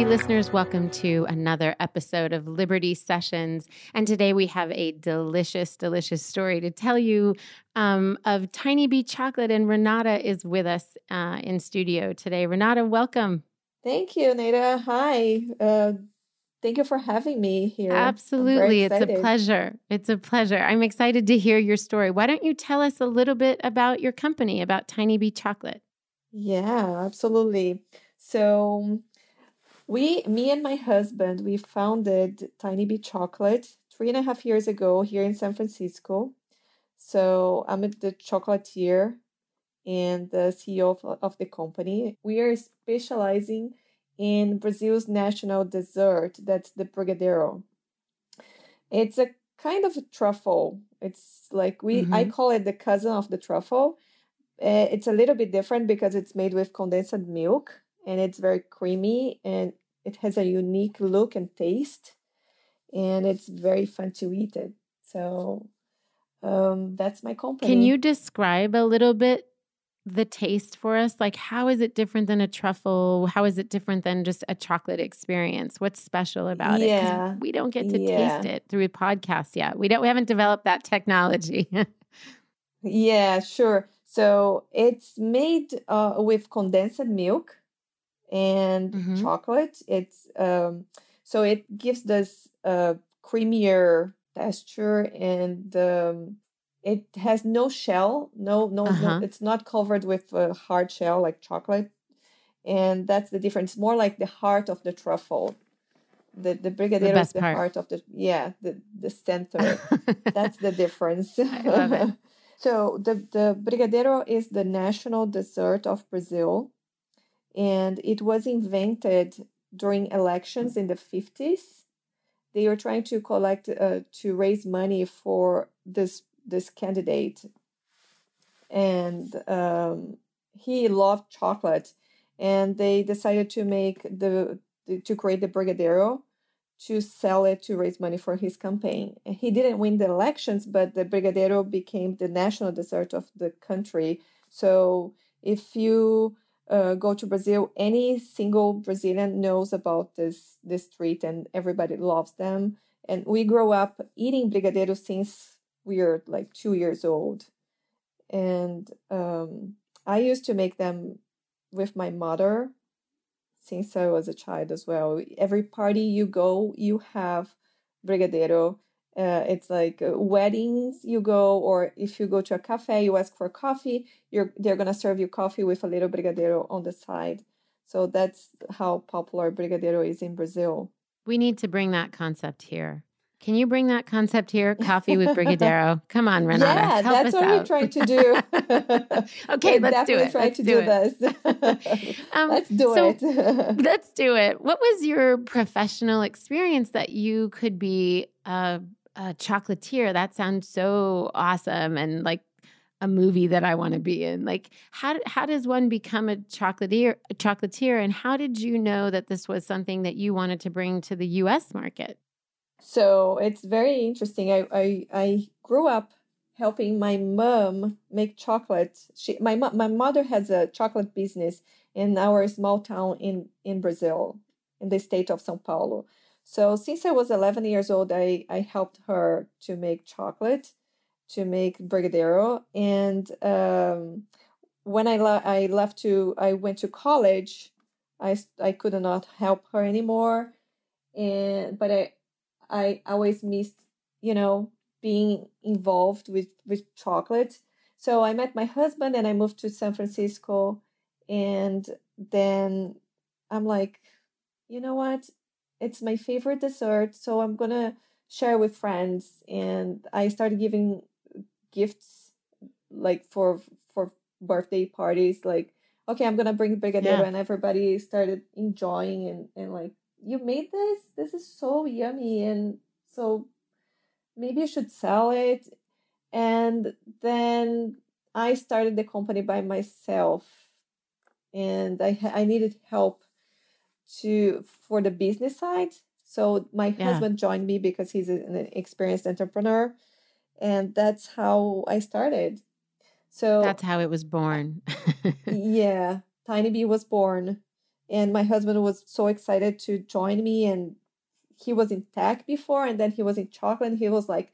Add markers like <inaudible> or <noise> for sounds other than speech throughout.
Liberty listeners. Welcome to another episode of Liberty Sessions. And today we have a delicious, delicious story to tell you um, of Tiny Bee Chocolate. And Renata is with us uh, in studio today. Renata, welcome. Thank you, Nada. Hi. Uh, thank you for having me here. Absolutely. It's a pleasure. It's a pleasure. I'm excited to hear your story. Why don't you tell us a little bit about your company, about Tiny Bee Chocolate? Yeah, absolutely. So we, me and my husband, we founded Tiny Bee Chocolate three and a half years ago here in San Francisco. So I'm the chocolatier and the CEO of, of the company. We are specializing in Brazil's national dessert, that's the brigadeiro. It's a kind of a truffle. It's like we mm-hmm. I call it the cousin of the truffle. Uh, it's a little bit different because it's made with condensed milk and it's very creamy and it has a unique look and taste and it's very fun to eat it. So um, that's my company. Can you describe a little bit the taste for us? Like how is it different than a truffle? How is it different than just a chocolate experience? What's special about yeah. it we don't get to yeah. taste it through a podcast yet. We don't we haven't developed that technology. <laughs> Yeah sure. So it's made uh, with condensed milk and mm-hmm. chocolate. It's um, so it gives this uh, creamier texture and um, it has no shell. No, no, uh-huh. no. It's not covered with a hard shell like chocolate, and that's the difference. More like the heart of the truffle. The the brigadeiro the is the part. heart of the yeah the the center. <laughs> that's the difference. I love it. <laughs> So the, the brigadeiro is the national dessert of Brazil and it was invented during elections in the 50s they were trying to collect uh, to raise money for this this candidate. And um, he loved chocolate and they decided to make the, to create the brigadeiro to sell it to raise money for his campaign. He didn't win the elections but the brigadeiro became the national dessert of the country. So if you uh, go to Brazil, any single Brazilian knows about this this street, and everybody loves them. And we grow up eating brigadeiro since we are like two years old, and um, I used to make them with my mother since I was a child as well. Every party you go, you have brigadeiro uh, it's like uh, weddings you go or if you go to a cafe you ask for coffee you're they're going to serve you coffee with a little brigadeiro on the side so that's how popular brigadeiro is in brazil we need to bring that concept here can you bring that concept here? Coffee with Brigadeiro. <laughs> Come on, Renata. Yeah, that's what out. we're trying to do. <laughs> okay, let's do it. Try let's to do, do this. <laughs> um, let's do so it. let's do it. What was your professional experience that you could be a, a chocolatier? That sounds so awesome and like a movie that I want to be in. Like, how how does one become a chocolatier? A chocolatier, and how did you know that this was something that you wanted to bring to the U.S. market? So it's very interesting. I, I, I grew up helping my mom make chocolate. She, my, my mother has a chocolate business in our small town in, in Brazil, in the state of Sao Paulo. So since I was 11 years old, I, I helped her to make chocolate, to make brigadeiro. And um, when I, le- I left to, I went to college, I, I could not help her anymore. And, but I, I always missed, you know, being involved with with chocolate. So I met my husband and I moved to San Francisco and then I'm like, you know what? It's my favorite dessert, so I'm going to share with friends and I started giving gifts like for for birthday parties like okay, I'm gonna bring brigadeiro, Yeah. and everybody started enjoying and and like, you made this. This is so yummy, and so maybe you should sell it. And then I started the company by myself, and I I needed help to for the business side. So my Yeah. husband joined me because he's an experienced entrepreneur, and that's how I started. So That's how it was born. <laughs> yeah, Tiny Bee was born, and my husband was so excited to join me. And he was in tech before, and then he was in chocolate. And he was like,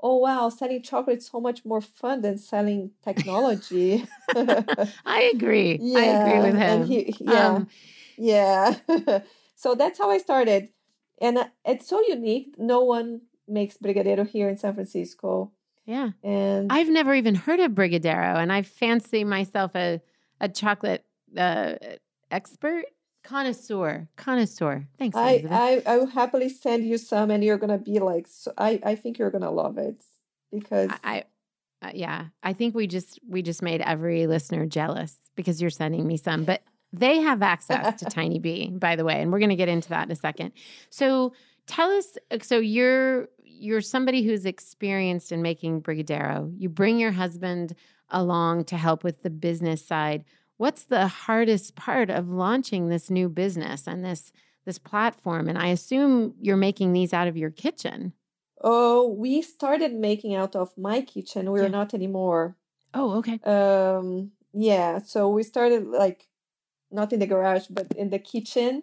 "Oh wow, selling chocolate is so much more fun than selling <laughs> technology." <laughs> I agree. I agree with him. he yeah Um, yeah. <laughs> so that's how I started, and uh, it's so unique. No one makes brigadeiro here in San Francisco, yeah. and I've never even heard of Brigadeiro, and I fancy myself a a chocolate uh, expert, connoisseur, connoisseur. Thanks, I, Elizabeth. I I will happily send you some, and you're gonna be like, so, I I think you're gonna love it because I, I uh, yeah, I think we just we just made every listener jealous because you're sending me some, but they have access to <laughs> Tiny Bee, by the way, and we're going to get into that in a second. So tell us, uh, so you're you're somebody who's experienced in making brigadeiro. You bring your husband along to help with the business side. What's the hardest part of launching this new business and this this platform? And I assume you're making these out of your kitchen. oh, we started making out of my kitchen. We're Yeah. not anymore. Oh, okay. Um, yeah. So we started like not in the garage, but in the kitchen.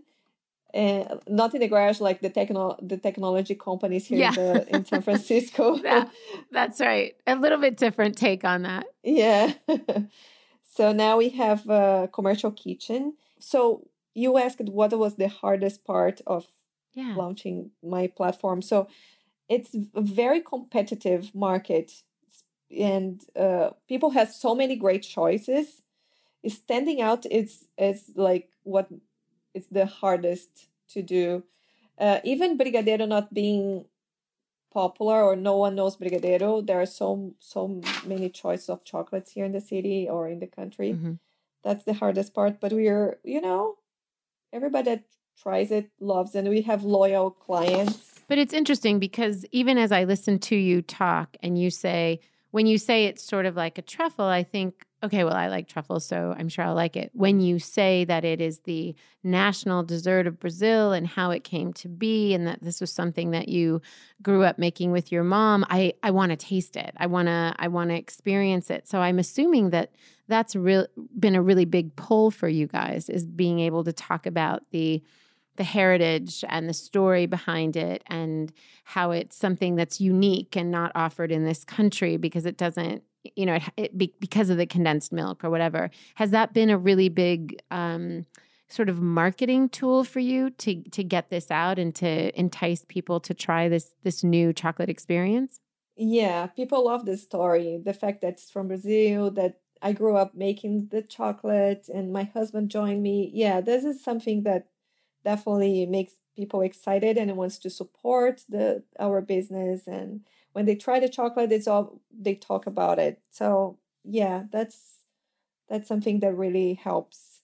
And not in the garage like the techno the technology companies here in, the, in San Francisco. <laughs> Yeah. That's right. A little bit different take on that. Yeah. <laughs> so now we have a commercial kitchen. So you asked what was the hardest part of Yeah. launching my platform. So it's a very competitive market and uh, people have so many great choices. Standing out is is like what is the hardest to do. Uh, even Brigadeiro not being popular or no one knows Brigadeiro, there are so so many choices of chocolates here in the city or in the country. Mhm. That's the hardest part. But we're you know everybody that tries it loves and we have loyal clients. But it's interesting because even as I listen to you talk and you say, when you say it's sort of like a truffle, I think, okay, well, I like truffles, so I'm sure I'll like it. When you say that it is the national dessert of Brazil and how it came to be, and that this was something that you grew up making with your mom, I, I want to taste it. I want to I want to experience it. So I'm assuming that that's real been a really big pull for you guys is being able to talk about the the heritage and the story behind it and how it's something that's unique and not offered in this country because it doesn't you know it, it be, because of the condensed milk or whatever has that been a really big um, sort of marketing tool for you to to get this out and to entice people to try this this new chocolate experience Yeah, people love this story. The fact that it's from Brazil, that I grew up making the chocolate and my husband joined me. Yeah, this is something that definitely makes people excited and wants to support the our business and when they try the chocolate it's all they talk about it. So, yeah, that's that's something that really helps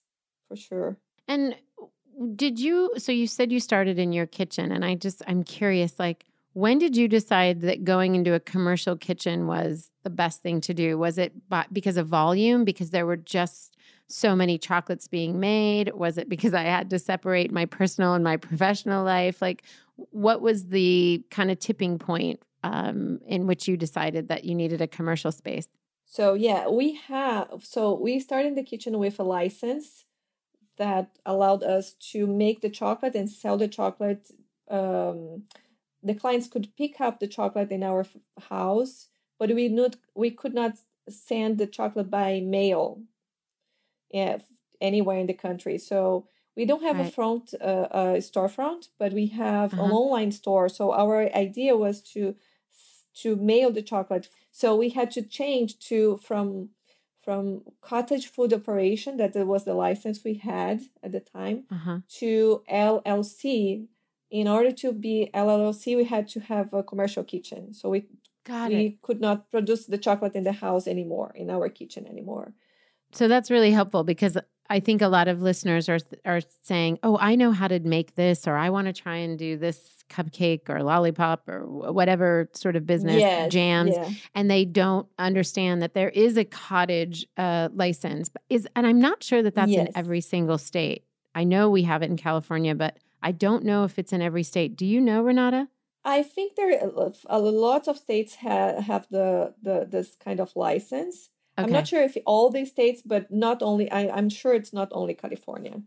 for sure. And did you so you said you started in your kitchen and I just I'm curious like when did you decide that going into a commercial kitchen was the best thing to do? Was it because of volume because there were just so many chocolates being made? Was it because I had to separate my personal and my professional life? Like what was the kind of tipping point um, in which you decided that you needed a commercial space? So, yeah, we have so we started in the kitchen with a license that allowed us to make the chocolate and sell the chocolate. Um, the clients could pick up the chocolate in our house, but we not we could not send the chocolate by mail, yeah, anywhere in the country. So we don't have a front uh, a storefront, but we have an Uh-huh. online store. So our idea was to to mail the chocolate. So we had to change to from from cottage food operation that was the license we had at the time Uh-huh. to LLC. In order to be LLC, we had to have a commercial kitchen. So we Got we it. could not produce the chocolate in the house anymore, in our kitchen anymore. So that's really helpful because I think a lot of listeners are are saying, "Oh, I know how to make this or I want to try and do this cupcake or lollipop or whatever sort of business Yes, jams." yeah. And they don't understand that there is a cottage uh, license. Is and I'm not sure that that's in every single state. I know we have it in California, but I don't know if it's in every state. Do you know, Renata? I think there uh, are a lot of states have have the the this kind of license. I'm not sure if all the states, but not only. I, I'm sure it's not only California.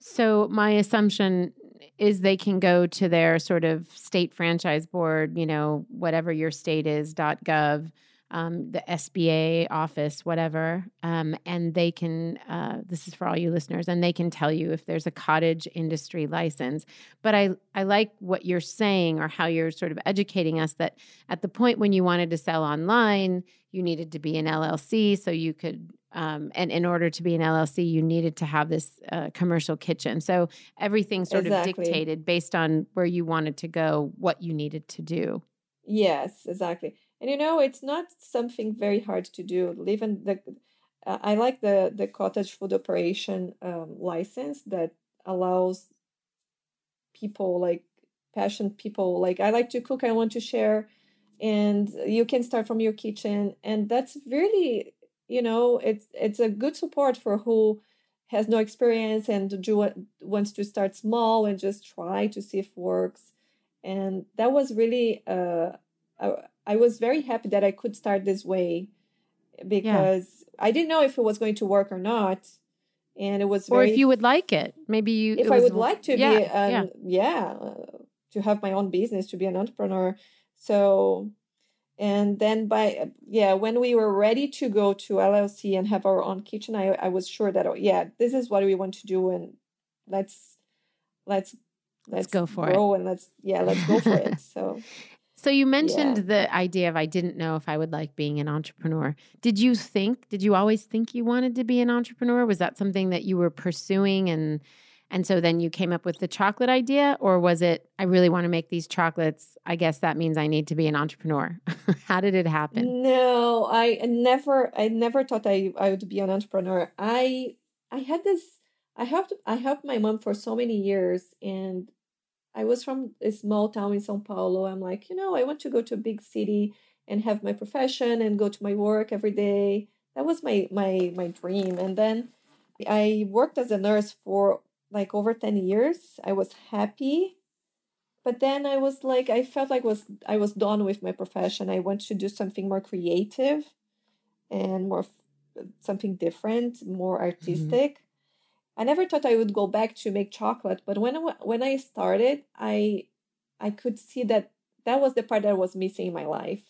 So my assumption is they can go to their sort of state franchise board, you know, whatever your state is, .gov, um, the SBA office, whatever, um, and they can. Uh, this is for all you listeners, and they can tell you if there's a cottage industry license. But I I like what you're saying or how you're sort of educating us that at the point when you wanted to sell online, you needed to be an LLC so you could um, and in order to be an LLC, you needed to have this uh, commercial kitchen. So everything sort Exactly. of dictated based on where you wanted to go, what you needed to do. Yes, exactly. And you know, it's not something very hard to do. Even the, uh, I like the the cottage food operation um, license that allows people like passionate people like I like to cook, I want to share, and you can start from your kitchen, and that's really, you know, it's it's a good support for who has no experience and do wants to start small and just try to see if it works. And that was really uh I, I was very happy that I could start this way because I didn't know if it was going to work or not. And it was Or if you would like it, maybe you. if it I would like to yeah, be yeah. um, yeah, uh, to have my own business, to be an entrepreneur. So and then by yeah, when we were ready to go to LLC and have our own kitchen, I I was sure that oh, yeah, this is what we want to do and let's let's Let's go for it. and let's yeah, let's go for it. <laughs> So So you mentioned the idea of I didn't know if I would like being an entrepreneur. Did you think? Did you always think you wanted to be an entrepreneur? Was that something that you were pursuing and and so then you came up with the chocolate idea or was it I really want to make these chocolates. I guess that means I need to be an entrepreneur. <laughs> How did it happen? No, I never I never thought I I would be an entrepreneur. I I had this I helped I helped my mom for so many years and I was from a small town in São Paulo. I'm like, you know, I want to go to a big city and have my profession and go to my work every day. That was my my my dream. And then I worked as a nurse for like over 10 years. I was happy. But then I was like I felt like was I was done with my profession. I want to do something more creative and more something different, more mm-hmm. artistic. I never thought I would go back to make chocolate, but when I, when I started, I I could see that that was the part that was missing in my life.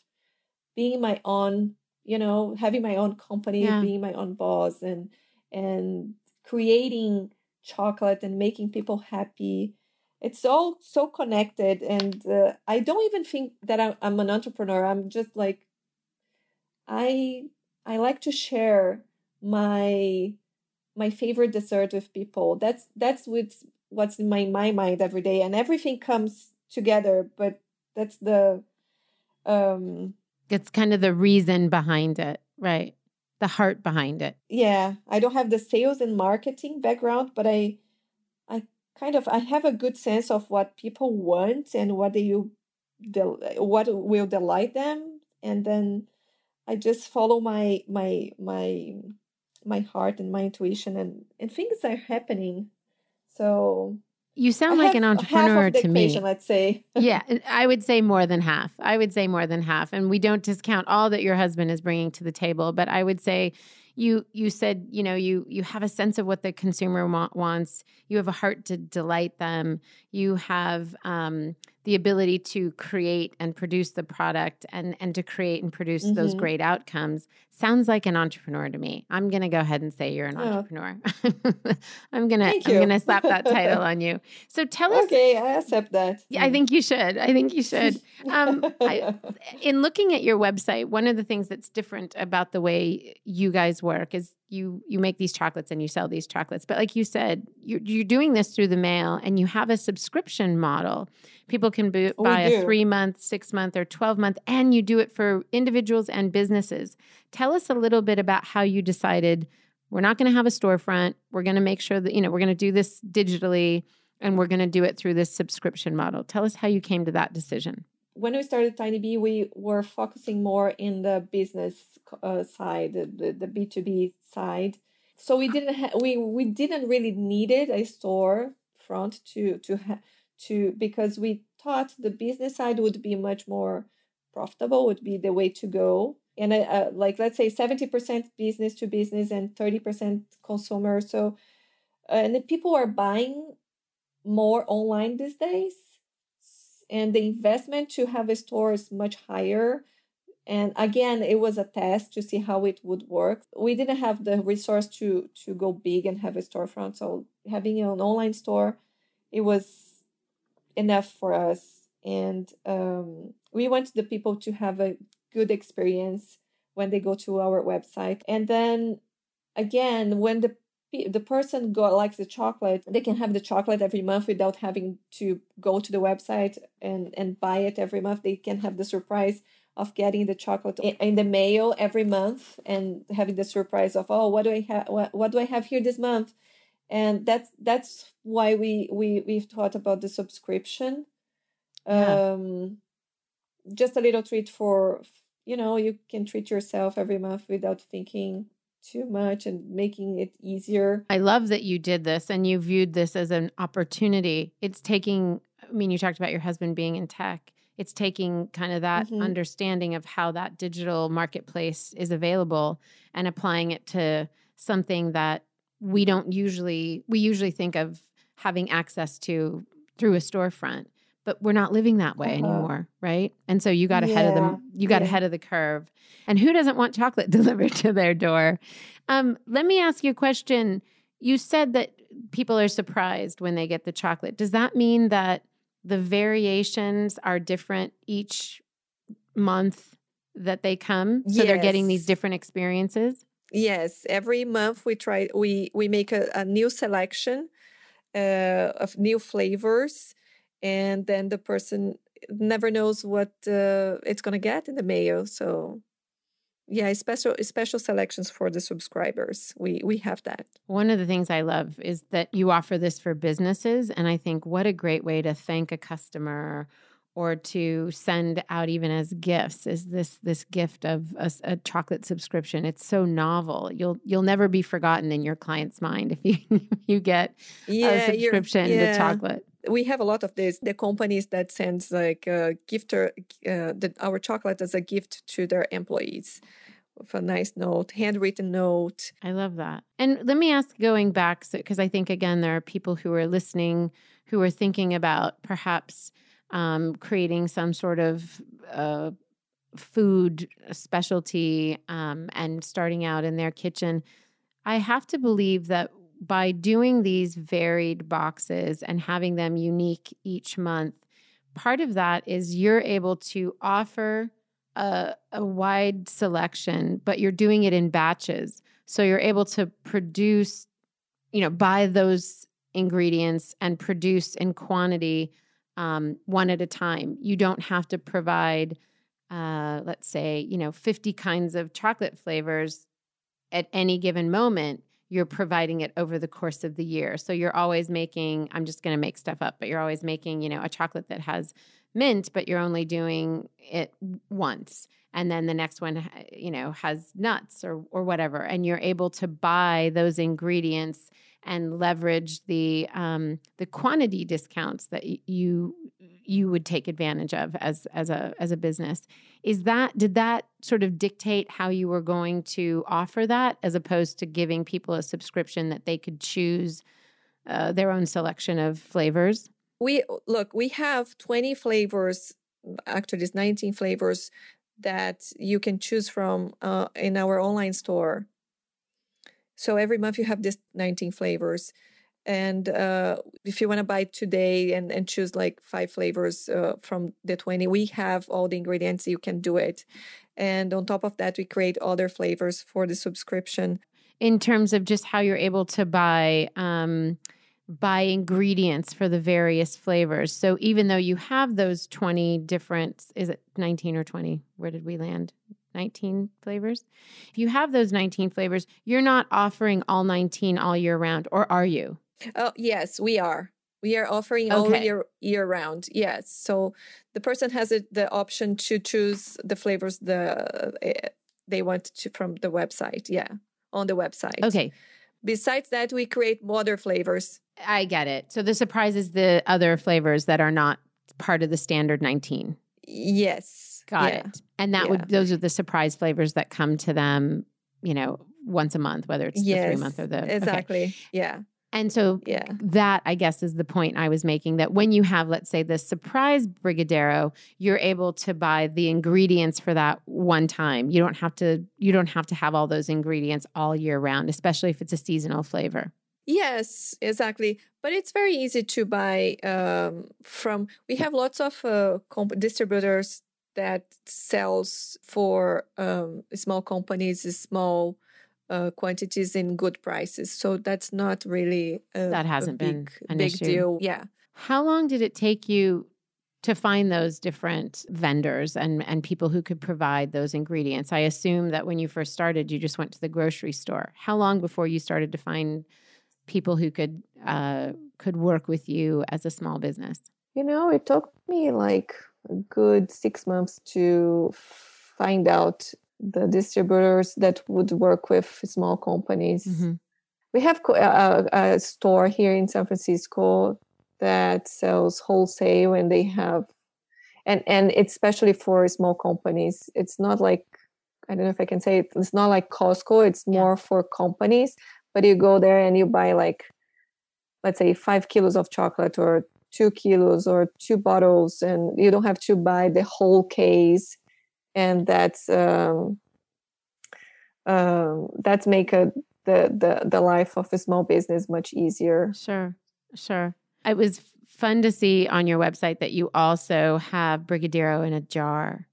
Being my own, you know, having my own company, Yeah. being my own boss and and creating chocolate and making people happy. It's all so connected and uh, I don't even think that I'm, I'm an entrepreneur. I'm just like I I like to share my my favorite dessert with people. That's that's what's what's in my my mind every day, and everything comes together. But that's the um It's kind of the reason behind it, right? The heart behind it. yeah. I don't have the sales and marketing background, but I I kind of I have a good sense of what people want and what they will del- what will delight them, and then I just follow my my my my heart and my intuition, and and things are happening. So You sound I like an entrepreneur half of the to me. let's say. <laughs> yeah, I would say more than half. I would say more than half, and we don't discount all that your husband is bringing to the table. But I would say you you said you know you you have a sense of what the consumer wa- wants. You have a heart to delight them. You have um, the ability to create and produce the product and and to create and produce those Mhm. great outcomes. Sounds like an entrepreneur to me. I'm going to go ahead and say you're an Oh. entrepreneur. <laughs> I'm gonna I'm gonna slap that title <laughs> on you. So tell us Okay, I accept that. yeah, I think you should. I think you should. Um, I- <laughs> In looking at your website, one of the things that's different about the way you guys work is you you make these chocolates and you sell these chocolates. But like you said, you're, you're doing this through the mail, and you have a subscription model. People can bu- oh, We buy a three month, six month, or twelve month, and you do it for individuals and businesses. Tell us a little bit about how you decided we're not going to have a storefront. We're going to make sure that, you know, we're going to do this digitally and we're going to do it through this subscription model. Tell us how you came to that decision. When we started Tiny Bee, we were focusing more in the business uh, side, the, the B2B side. So we didn't ha- we we didn't really needed a store front to to ha- to because we thought the business side would be much more profitable, would be the way to go. And uh, uh like let's say seventy percent business to business and thirty percent consumer. So uh, and the people are buying more online these days and the investment to have a store is much higher. And again it was a test to see how it would work. We didn't have the resource to to go big and have a storefront. So having an online store it was enough for us. And um, we want the people to have a good experience when they go to our website. And then again when the the person go likes the chocolate they can have the chocolate every month without having to go to the website and and buy it every month. They can have the surprise of getting the chocolate in the mail every month and having the surprise of oh what do i have what, what do i have here this month? And that's that's why we we we've thought about the subscription. Yeah. um just a little treat for you know you can treat yourself every month without thinking too much and making it easier. I love that you did this and you viewed this as an opportunity. It's taking, I mean, you talked about your husband being in tech. It's taking kind of that mm-hmm. understanding of how that digital marketplace is available and applying it to something that we don't usually, we usually think of having access to through a storefront but we're not living that way uh-huh. anymore, right? And so you got ahead yeah. of them. You got yeah. ahead of the curve. And who doesn't want chocolate <laughs> delivered to their door? Um, let me ask you a question. You said that people are surprised when they get the chocolate. Does that mean that the variations are different each month that they come? So yes. they're getting these different experiences? Yes, every month we try we we make a, a new selection uh, of new flavors and then the person never knows what uh, it's going to get in the mail so yeah special special selections for the subscribers. We we have that. One of the things i love is that you offer this for businesses and i think what a great way to thank a customer or to send out even as gifts is this this gift of a, a, chocolate subscription. It's so novel. You'll you'll never be forgotten in your client's mind if you <laughs> you get yeah, a subscription yeah. to chocolate we have a lot of this the companies that sends like a gift or uh, the, our chocolate as a gift to their employees with a nice note handwritten note. I love that. And let me ask going back because so, i think again there are people who are listening who are thinking about perhaps um, creating some sort of uh, food specialty um, and starting out in their kitchen. I have to believe that by doing these varied boxes and having them unique each month, part of that is you're able to offer a, a, wide selection, but you're doing it in batches. So you're able to produce, you know, buy those ingredients and produce in quantity um, one at a time. You don't have to provide, uh, let's say, you know, 50 kinds of chocolate flavors at any given moment you're providing it over the course of the year. So you're always making, I'm just going to make stuff up, but you're always making, you know, a chocolate that has mint, but you're only doing it once. And then the next one, you know, has nuts or, or whatever. And you're able to buy those ingredients and leverage the um, the quantity discounts that you you would take advantage of as as a as a business. Is that did that sort of dictate how you were going to offer that, as opposed to giving people a subscription that they could choose uh, their own selection of flavors? We look, we have twenty flavors. Actually, it's nineteen flavors that you can choose from uh, in our online store so every month you have this 19 flavors. And uh, if you want to buy today and, and choose like five flavors uh, from the 20, we have all the ingredients. You can do it. And on top of that, we create other flavors for the subscription. In terms of just how you're able to buy, um, buy ingredients for the various flavors. So even though you have those 20 different, is it 19 or 20? Where did we land? 19 flavors. If you have those 19 flavors, you're not offering all 19 all year round, or are you? Oh, yes, we are. We are offering all year year round. Yes, so the person has it, the option to choose the flavors the eh, they want to from the website. Yeah, on the website. Okay, Besides that, we create other flavors. I get it. So the surprise is the other flavors that are not part of the standard 19. Yes. Got yeah. it. And that Yeah. would those are the surprise flavors that come to them, you know, once a month, whether it's the three month or the okay. Exactly. Yeah. And so Yeah. that I guess is the point I was making that when you have, let's say, the surprise brigadero, you're able to buy the ingredients for that one time. You don't have to you don't have to have all those ingredients all year round, especially if it's a seasonal flavor. Yes, exactly. But it's very easy to buy um, from. We have lots of uh, comp- distributors that sells for um, small companies, small uh, quantities in good prices. So that's not really a, That hasn't been big, an big issue. deal. Yeah. How long did it take you to find those different vendors and and people who could provide those ingredients? I assume that when you first started, you just went to the grocery store. How long before you started to find people who could uh, could work with you as a small business? You know, it took me like a good six months to find out the distributors that would work with small companies. Mhm. We have a, a store here in San Francisco that sells wholesale, and they have, and and it's especially for small companies. It's not like I don't know if I can say it. It's not like Costco. It's Yeah. more for companies. But you go there and you buy like, let's say, five kilos of chocolate or two kilos or two bottles, and you don't have to buy the whole case. And that's um, um, that's make a the, the the life of a small business much easier. Sure, sure. It was fun to see on your website that you also have Brigadero in a jar.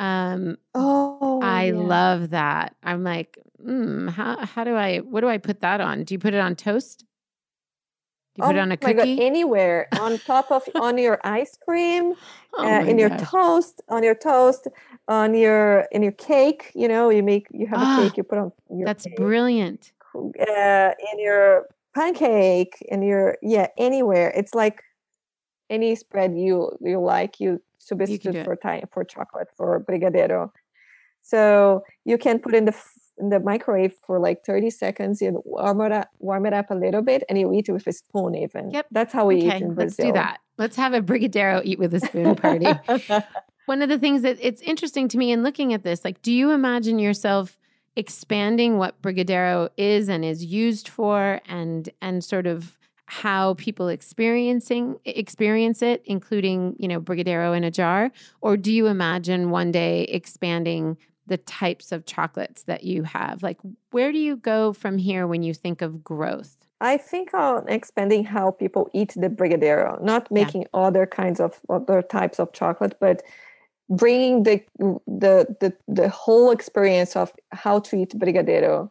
Um, Oh, I yeah. love that. I'm like, mm, how how do I what do I put that on? Do you put it on toast? You put it on a Oh my God, cookie? anywhere on top of <laughs> on your ice cream, Oh uh, in your gosh. toast, on your toast, on your in your cake. You know, you make you have Ah, a cake, you put on your That's cake, brilliant. uh, in your pancake, in your yeah, anywhere. It's like any spread you you like, you substitute it. for time for chocolate for brigadeiro. So you can put in the in the microwave for like 30 seconds you warm it up warm it up a little bit and you eat it with a spoon even Yep. that's how we eat Okay, in let's do that. Let's have a Brigadero eat with a spoon party. <laughs> one of the things that it's interesting to me in looking at this like do you imagine yourself expanding what brigadero is and is used for and and sort of how people experiencing experience it including you know brigadero in a jar or do you imagine one day expanding the types of chocolates that you have like where do you go from here when you think of growth I think on expanding how people eat the brigadeiro, not Yeah. making other kinds of other types of chocolate, but bringing the the the, the whole experience of how to eat brigadeiro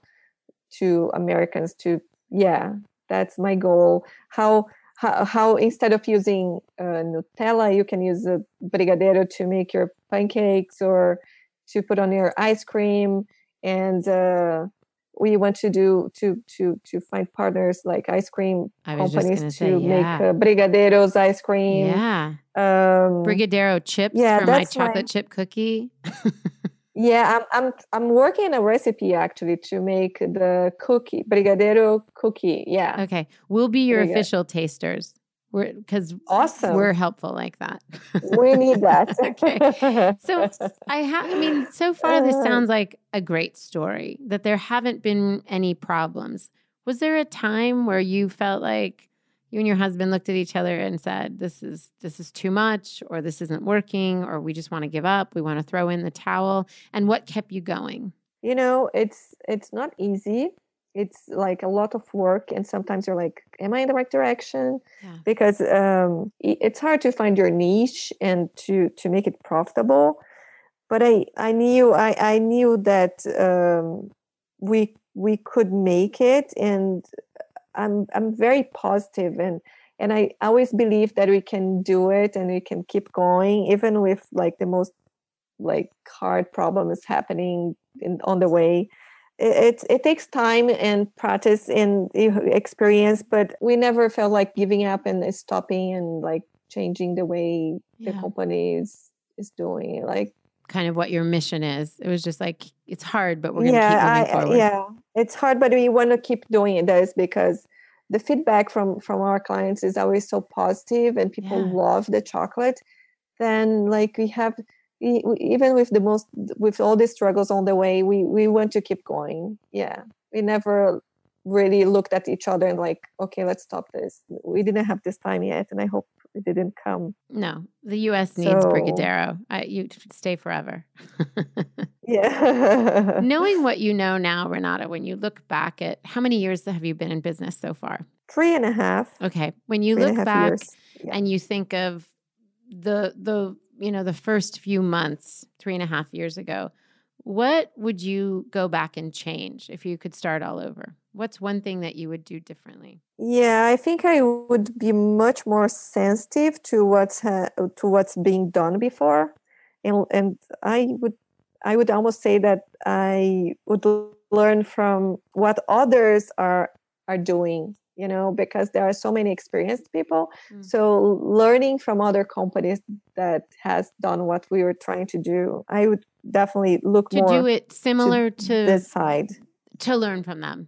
to Americans. To yeah, that's my goal. How how, how instead of using uh, Nutella, you can use a brigadeiro to make your pancakes or to put on your ice cream and. Uh, we want to do to to to find partners like ice cream i was just companies to say make uh, brigadeiros ice cream yeah um brigadero chips yeah, for my that's my- chocolate chip cookie <laughs> yeah I'm, I'm i'm working a recipe actually to make the cookie brigadeiro cookie yeah Okay, we'll be your go. official tasters. We're because Awesome. We're helpful like that. we need that <laughs> Okay. So <laughs> I have. I mean, so far this Uh. sounds like a great story. That there haven't been any problems. Was there a time where you felt like you and your husband looked at each other and said, "This is this is too much," or "This isn't working," or "We just want to give up. We want to throw in the towel"? And what kept you going? you know it's it's not easy it's like a lot of work and sometimes you're like am i in the right direction? Yeah. because um, it's hard to find your niche and to to make it profitable. But i i knew i i knew that um, we we could make it and i'm i'm very positive and and i always believe that we can do it and we can keep going even with like the most like hard problems happening in, on the way it, it takes time and practice and experience but we never felt like giving up and stopping and like changing the way yeah. the company is is doing like kind of what your mission is it was just like it's hard but we're gonna yeah, keep moving I, forward yeah it's hard but we want to keep doing this because the feedback from from our clients is always so positive and people yeah. love the chocolate then like we have even with the most with all the struggles on the way we we want to keep going. Yeah. We never really looked at each other and like okay let's stop this. We didn't have this time yet and i hope it didn't come. No. The us needs so, brigadero. I, you stay forever. <laughs> Yeah. <laughs> Knowing what you know now renata when you look back at how many years have you been in business so far? Three and a half. Okay. When you look back yeah. and you think of the the you know, the first few months, three and a half years ago, what would you go back and change if you could start all over? What's one thing that you would do differently? Yeah, I think I would be much more sensitive to what's uh, to what's being done before, and and I would I would almost say that I would learn from what others are are doing you know because there are so many experienced people. Mm. so learning from other companies that has done what we were trying to do i would definitely look to do it similar to, to this side. to learn from them.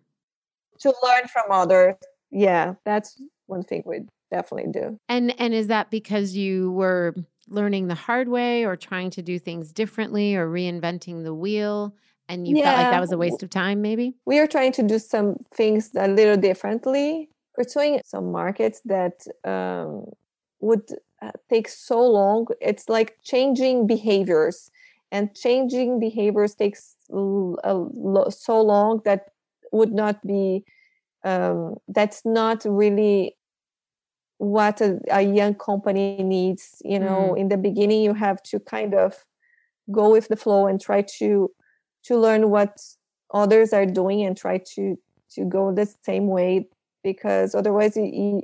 To learn from others. Yeah that's one thing we definitely do. And and is that because you were learning the hard way or trying to do things differently or reinventing the wheel and you yeah. felt like that was a waste of time maybe we are trying to do some things a little differently pursuing some markets that um, would uh, take so long it's like changing behaviors and changing behaviors takes so long that would not be um, that's not really what a, a, young company needs you know mm. in the beginning you have to kind of go with the flow and try to to learn what others are doing and try to to go the same way because otherwise you,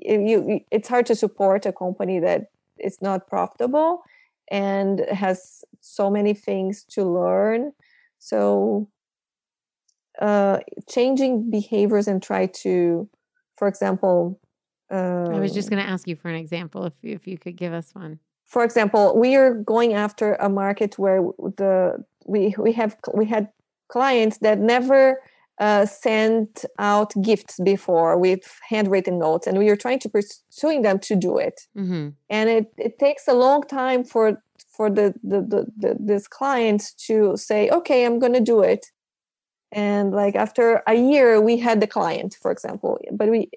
you, you it's hard to support a company that is not profitable and has so many things to learn. So uh, changing behaviors and try to for example i was just um going to ask you for an example if, if you could give us one for example we are going after a market where the we we have we had clients that never uh, sent out gifts before with handwritten notes and we are trying to pursuing them to do it mm-hmm. and it, it takes a long time for for the, the, the, the this clients to say okay i'm going to do it and like after a year we had the client for example but we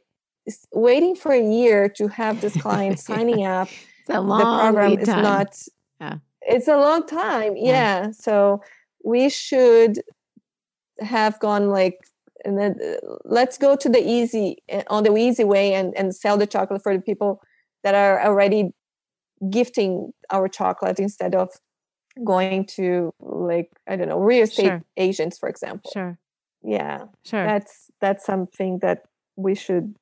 waiting for a year to have this client <laughs> signing up the program is not yeah it's a long time yeah. yeah. so we should have gone like and then uh, let's go to the easy uh, on the easy way and and sell the chocolate for the people that are already gifting our chocolate instead of going to like i don't know real estate sure. agents for example sure yeah sure that's that's something that we should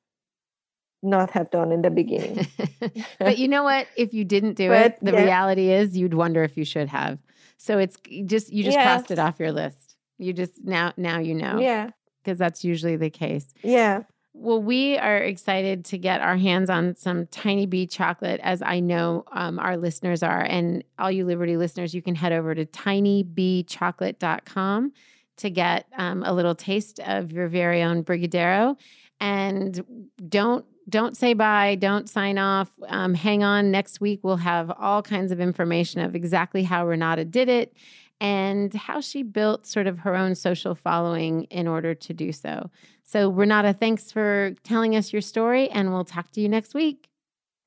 not have done in the beginning. <laughs> <laughs> but you know what? If you didn't do but, it, the yeah. reality is you'd wonder if you should have. So it's just you just crossed it off your list. You just now now you know. Yeah. Because that's usually the case. Yeah. Well, we are excited to get our hands on some Tiny Bee chocolate, as I know um, our listeners are. And all you Liberty listeners, you can head over to tinybeechocolate.com to get um, a little taste of your very own Brigadero. And don't don't say bye, don't sign off. Um, hang on. Next week, we'll have all kinds of information of exactly how Renata did it and how she built sort of her own social following in order to do so. So, Renata, thanks for telling us your story, and we'll talk to you next week.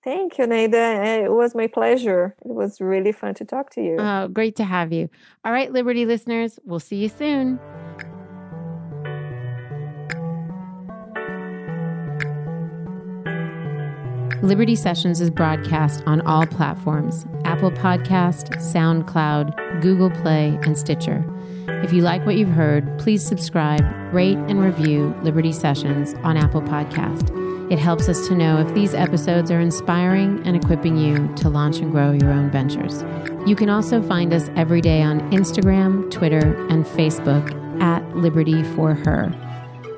Thank you, Nada. It was my pleasure. It was really fun to talk to you. Oh, great to have you. All right, Liberty listeners, we'll see you soon. Liberty Sessions is broadcast on all platforms Apple Podcast, SoundCloud, Google Play, and Stitcher. If you like what you've heard, please subscribe, rate, and review Liberty Sessions on Apple Podcast. It helps us to know if these episodes are inspiring and equipping you to launch and grow your own ventures. You can also find us every day on Instagram, Twitter, and Facebook at Liberty for Her.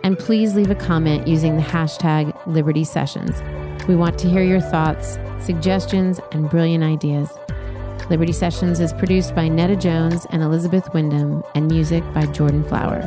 And please leave a comment using the hashtag Liberty Sessions. We want to hear your thoughts, suggestions, and brilliant ideas. Liberty Sessions is produced by Netta Jones and Elizabeth Wyndham, and music by Jordan Flower.